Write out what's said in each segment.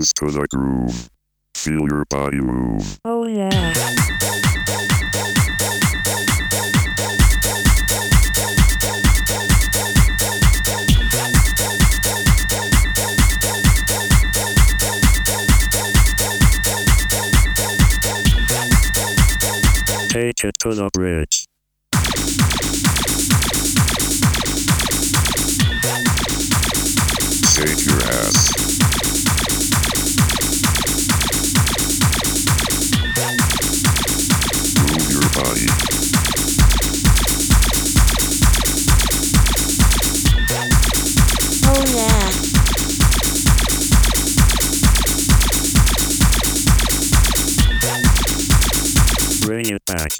Dance to the groove. Feel your body move. Oh yeah. Take it to the bridge. Shake your ass. Bring it back.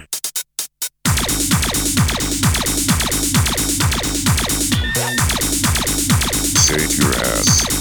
Your ass.